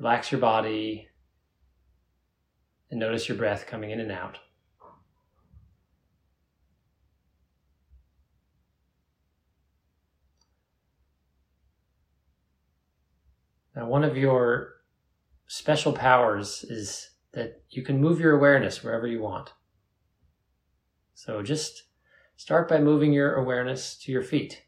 Relax your body and notice your breath coming in and out. Now, one of your special powers is that you can move your awareness wherever you want. So just start by moving your awareness to your feet.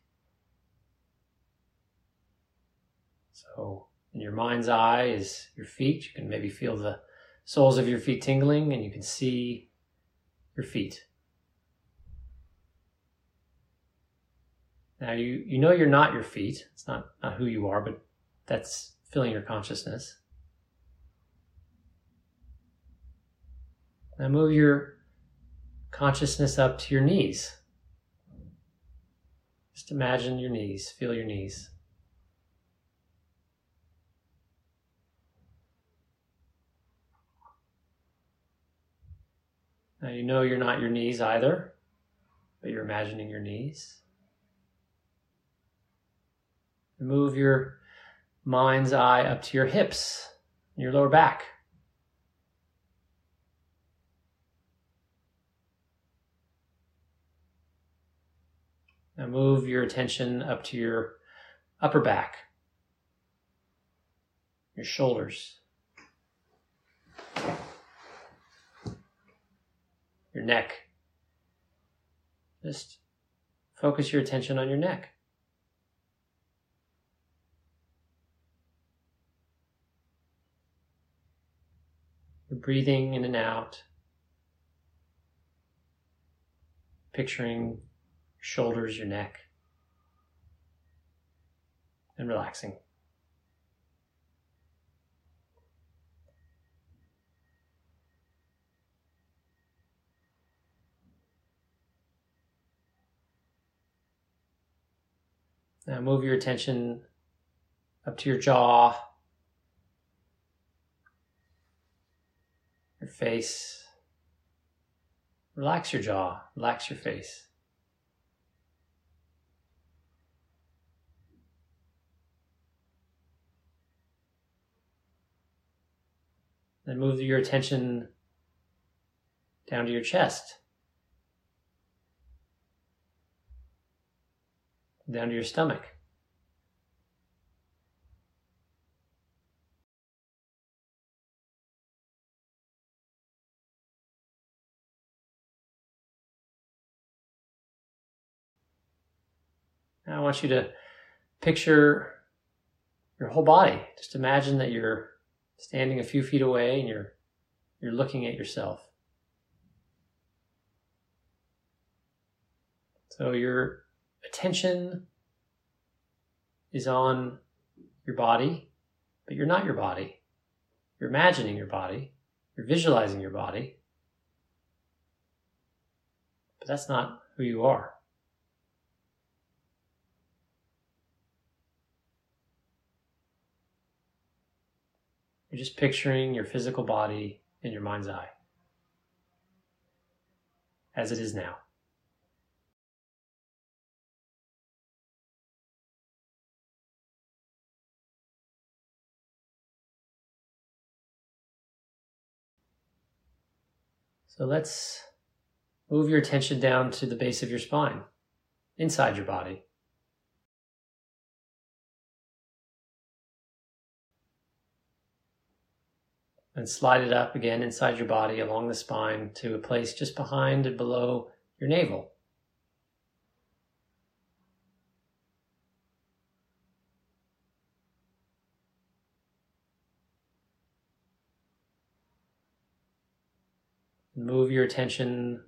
So, in your mind's eye is your feet. You can maybe feel the soles of your feet tingling and you can see your feet. Now you, you know you're not your feet. It's not, not who you are, but that's filling your consciousness. Now move your consciousness up to your knees. Just imagine your knees, feel your knees. Now you know you're not your knees either, but you're imagining your knees. Move your mind's eye up to your hips, your lower back. Now move your attention up to your upper back, your shoulders, your neck. Just focus your attention on your neck. You're breathing in and out, picturing your shoulders, your neck, and relaxing. Now move your attention up to your jaw, your face. Relax your jaw, relax your face. Then move your attention down to your chest. Down to your stomach. Now I want you to picture your whole body. Just imagine that you're standing a few feet away and you're you're looking at yourself. So you're attention is on your body, but you're not your body. You're imagining your body, you're visualizing your body, but that's not who you are. You're just picturing your physical body in your mind's eye as it is now. So let's move your attention down to the base of your spine, inside your body. And slide it up again inside your body along the spine to a place just behind and below your navel. Move your attention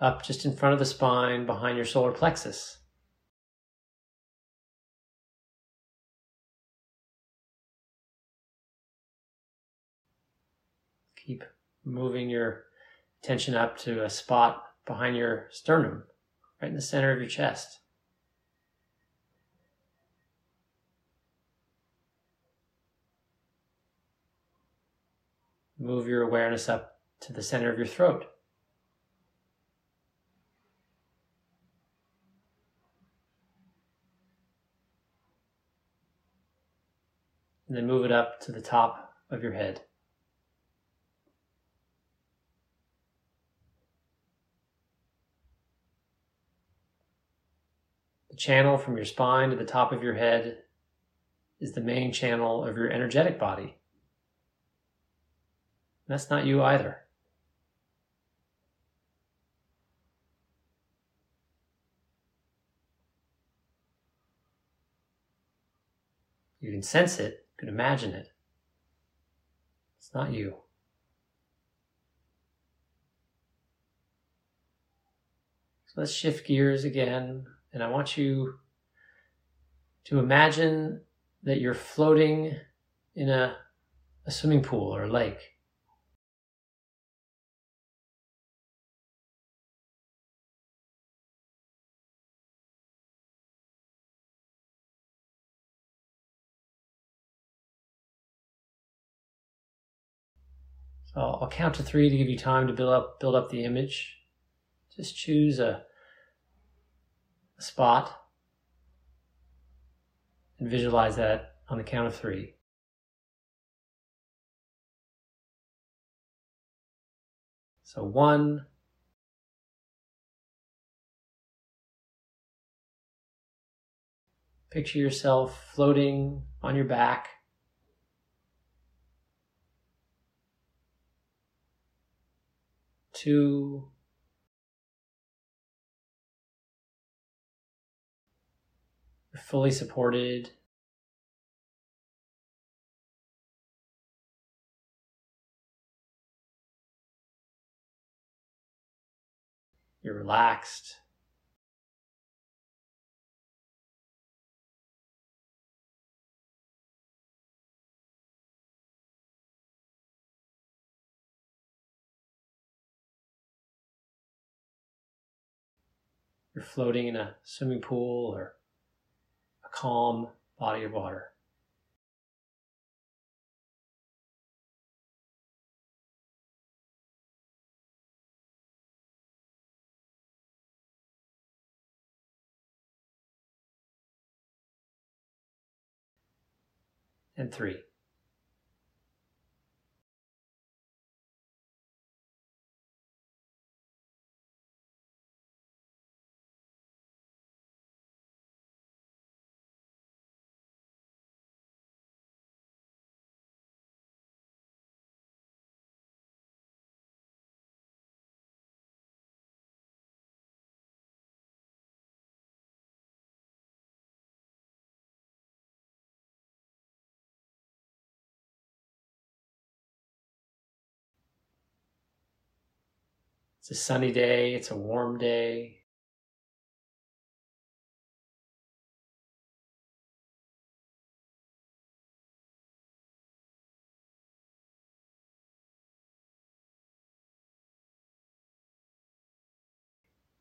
up just in front of the spine behind your solar plexus. Keep moving your attention up to a spot behind your sternum, right in the center of your chest. Move your awareness up to the center of your throat. and then move it up to the top of your head. The channel from your spine to the top of your head is the main channel of your energetic body. That's not you either. You can sense it, you can imagine it. It's not you. So let's shift gears again, and I want you to imagine that you're floating in a, a swimming pool or a lake. So I'll count to three to give you time to build up build up the image. Just choose a, a spot and visualize that on the count of three. So one, picture yourself floating on your back two, fully supported. You're relaxed. You're floating in a swimming pool or a calm body of water. And three. It's a sunny day, it's a warm day.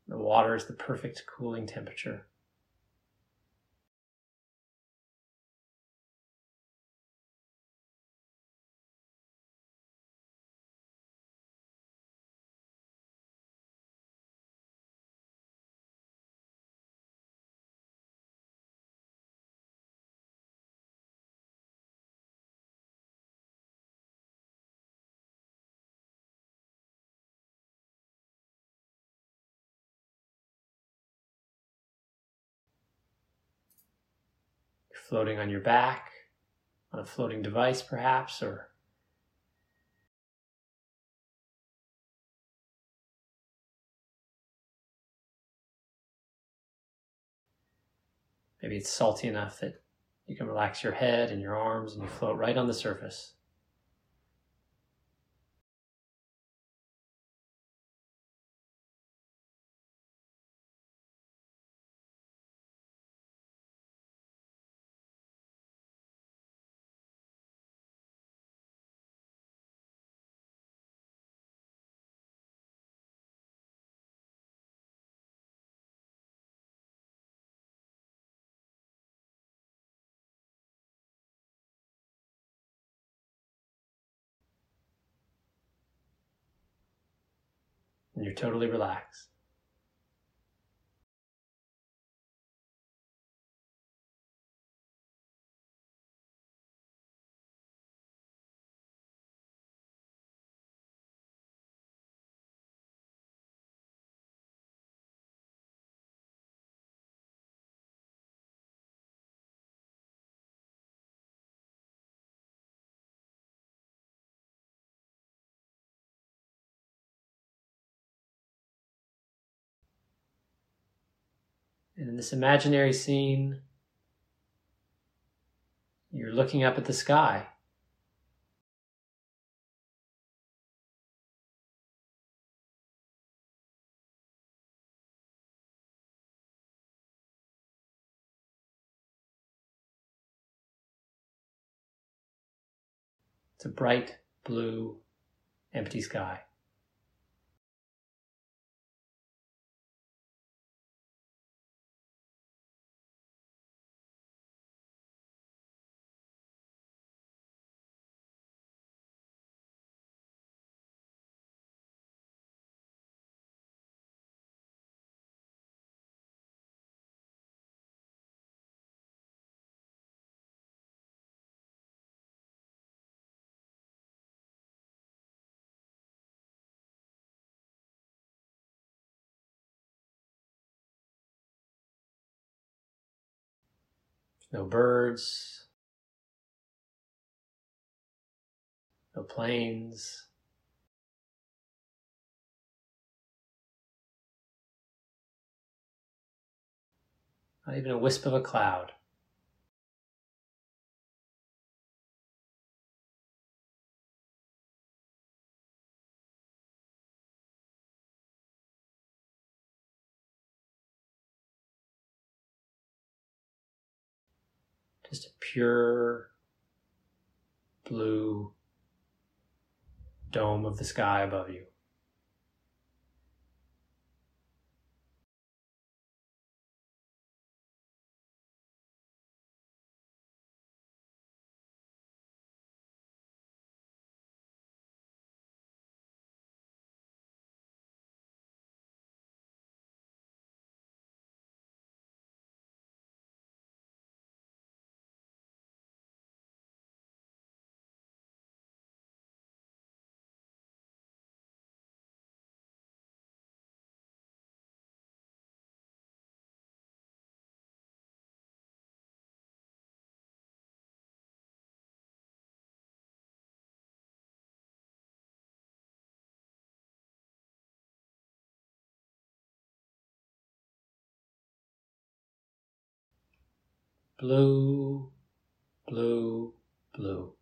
The water is the perfect cooling temperature. Floating on your back, on a floating device perhaps, or maybe it's salty enough that you can relax your head and your arms and you float right on the surface. You're totally relaxed. And in this imaginary scene, you're looking up at the sky. It's a bright blue, empty sky. No birds, no planes. Not even a wisp of a cloud. Pure blue dome of the sky above you. Blue, blue, blue.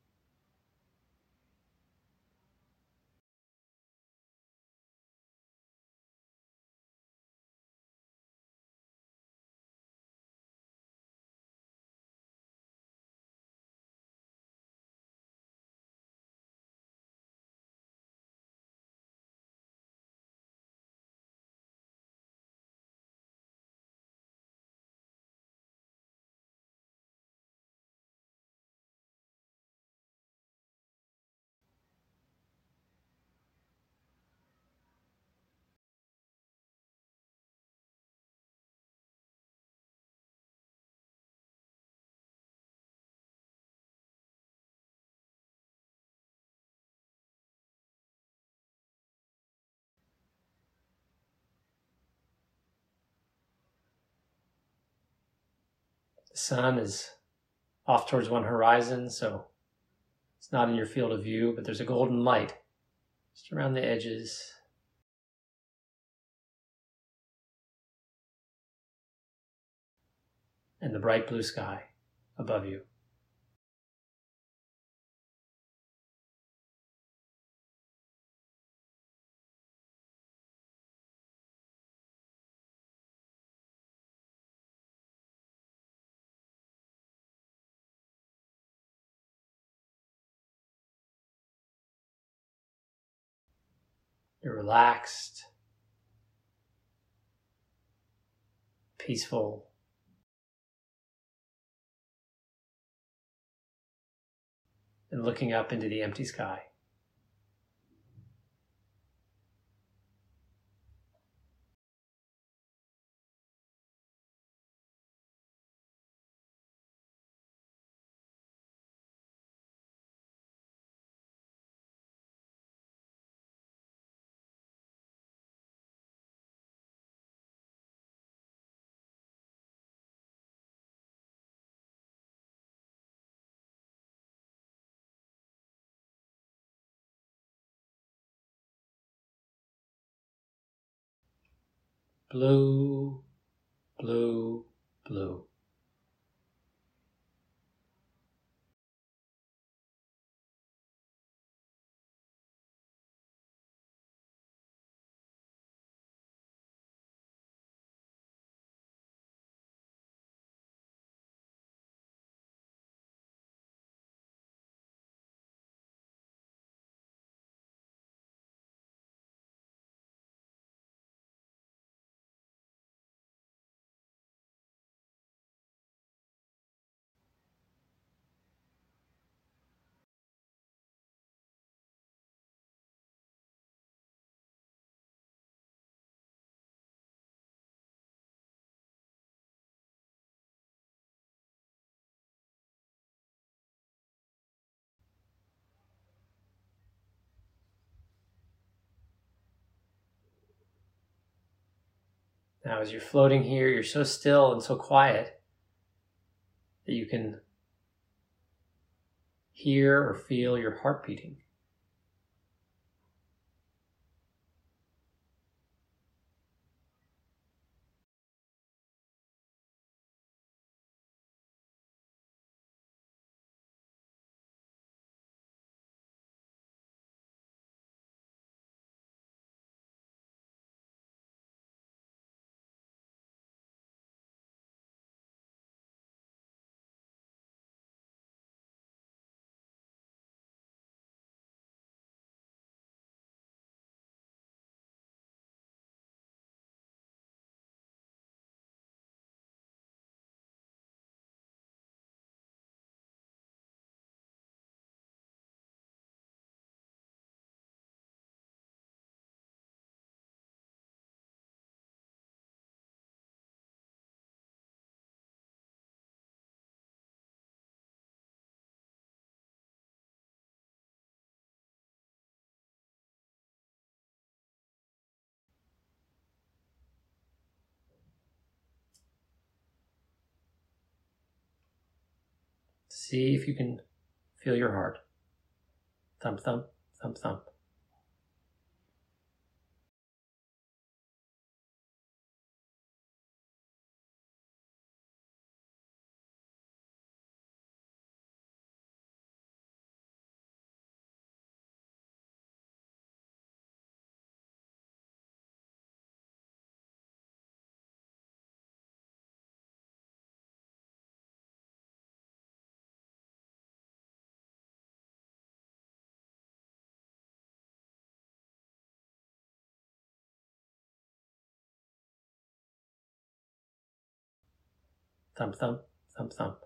The sun is off towards one horizon, so it's not in your field of view, but there's a golden light just around the edges. And the bright blue sky above you. You're relaxed, peaceful, and looking up into the empty sky. Blue, blue, blue. Now, as you're floating here, you're so still and so quiet that you can hear or feel your heart beating. See if you can feel your heart. Thump, thump, thump, thump. Thump, thump, thump, thump.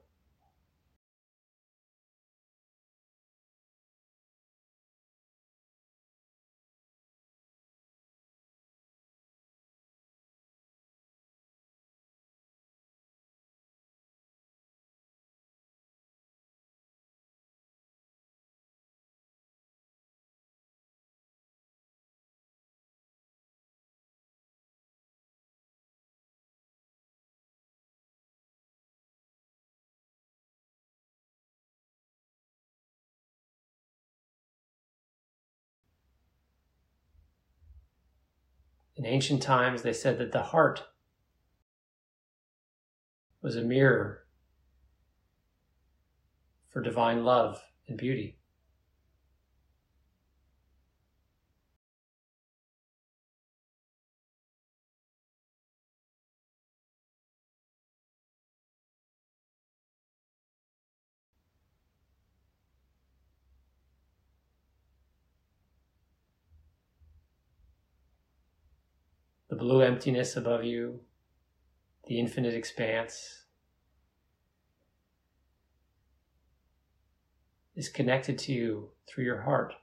Ancient times, they said that the heart was a mirror for divine love and beauty. Blue emptiness above you, the infinite expanse, is connected to you through your heart.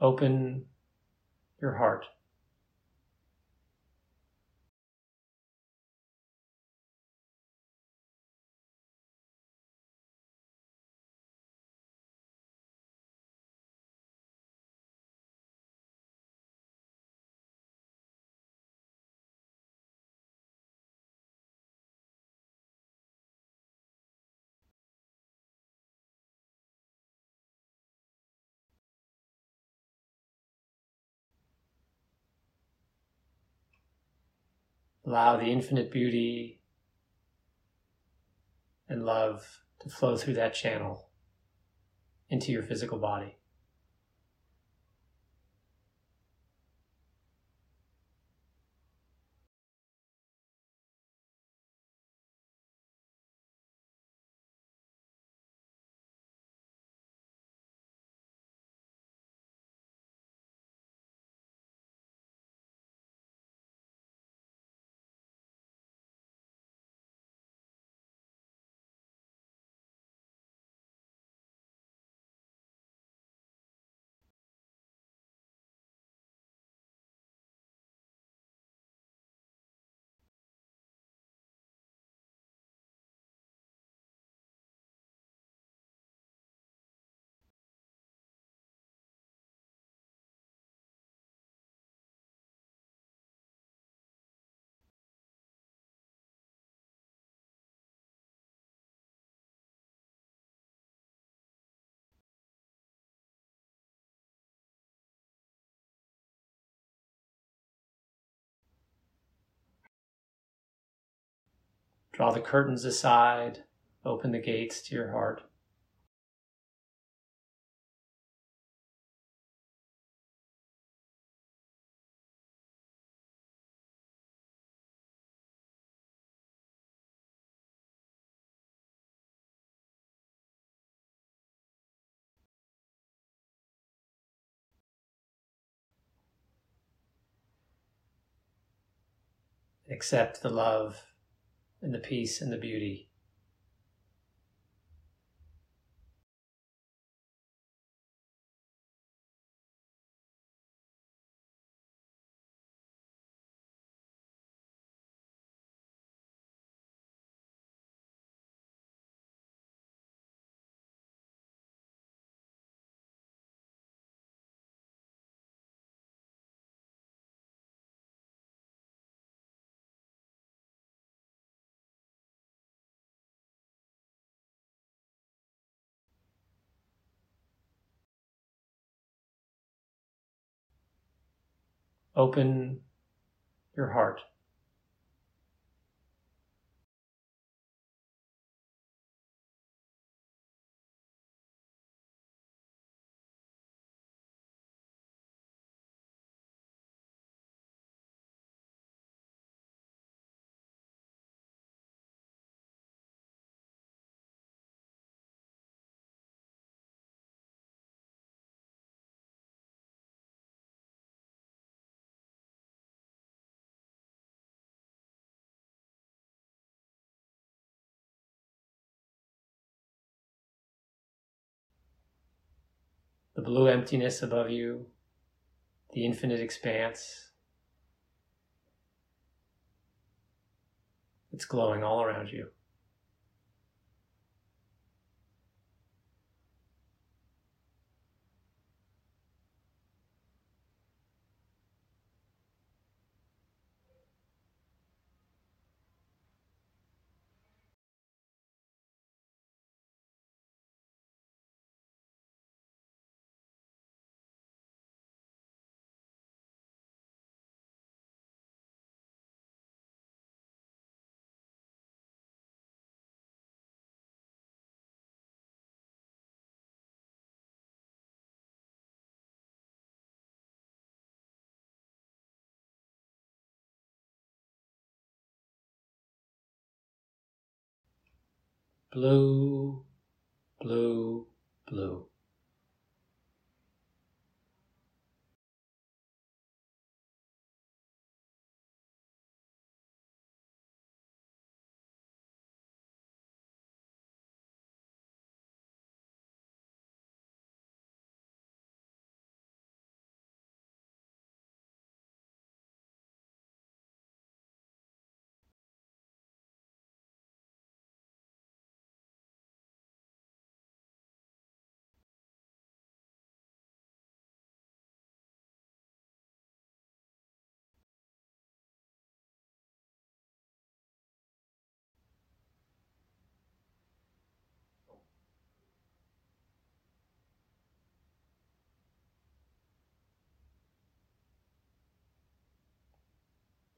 Open your heart. Allow the infinite beauty and love to flow through that channel into your physical body. Draw the curtains aside, open the gates to your heart. Accept the love and the peace and the beauty. Open your heart. The blue emptiness above you, the infinite expanse. It's glowing all around you. Blue, blue, blue.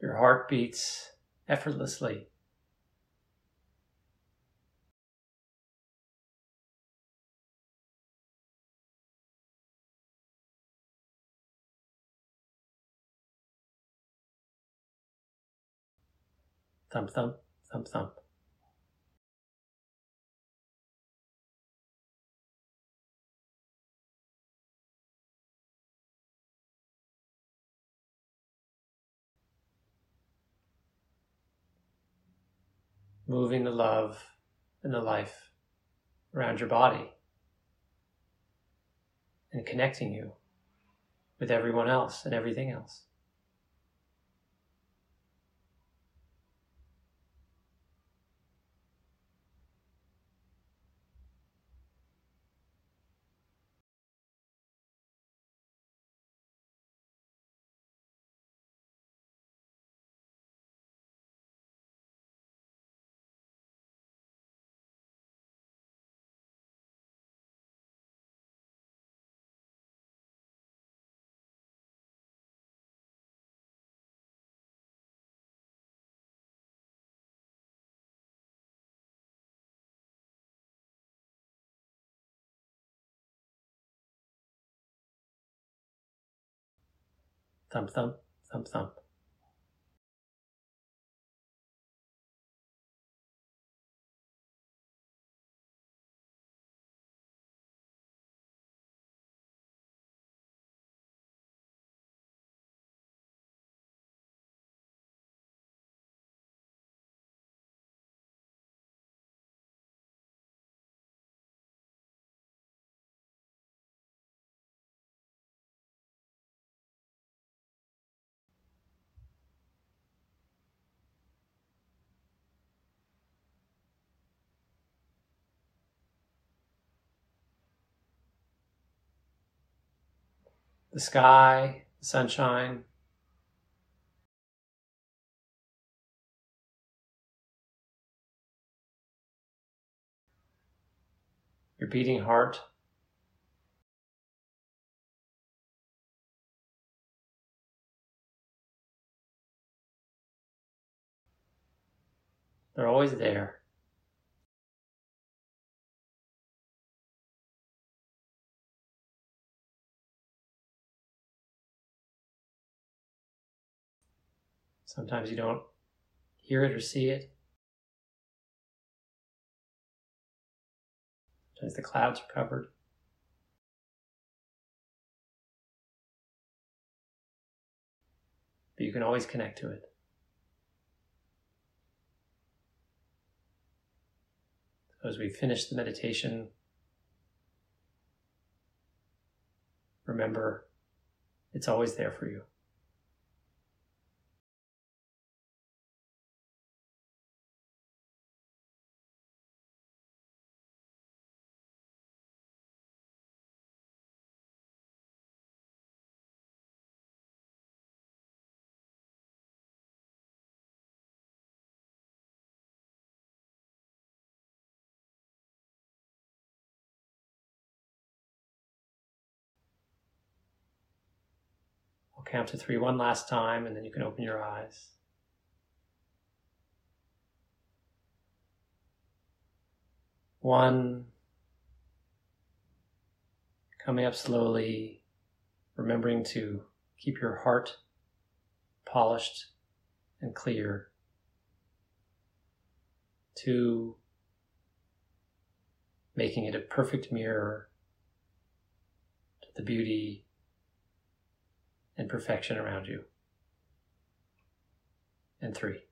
Your heart beats effortlessly. Thump, thump, thump, thump. Moving the love and the life around your body and connecting you with everyone else and everything else. Thump, thump, thump, thump. The sky, the sunshine. Your beating heart. They're always there. Sometimes you don't hear it or see it. Sometimes the clouds are covered. But you can always connect to it. So as we finish the meditation, remember it's always there for you. Count to three one last time, and then you can open your eyes. One, coming up slowly, remembering to keep your heart polished and clear. Two, making it a perfect mirror to the beauty and perfection around you. And three.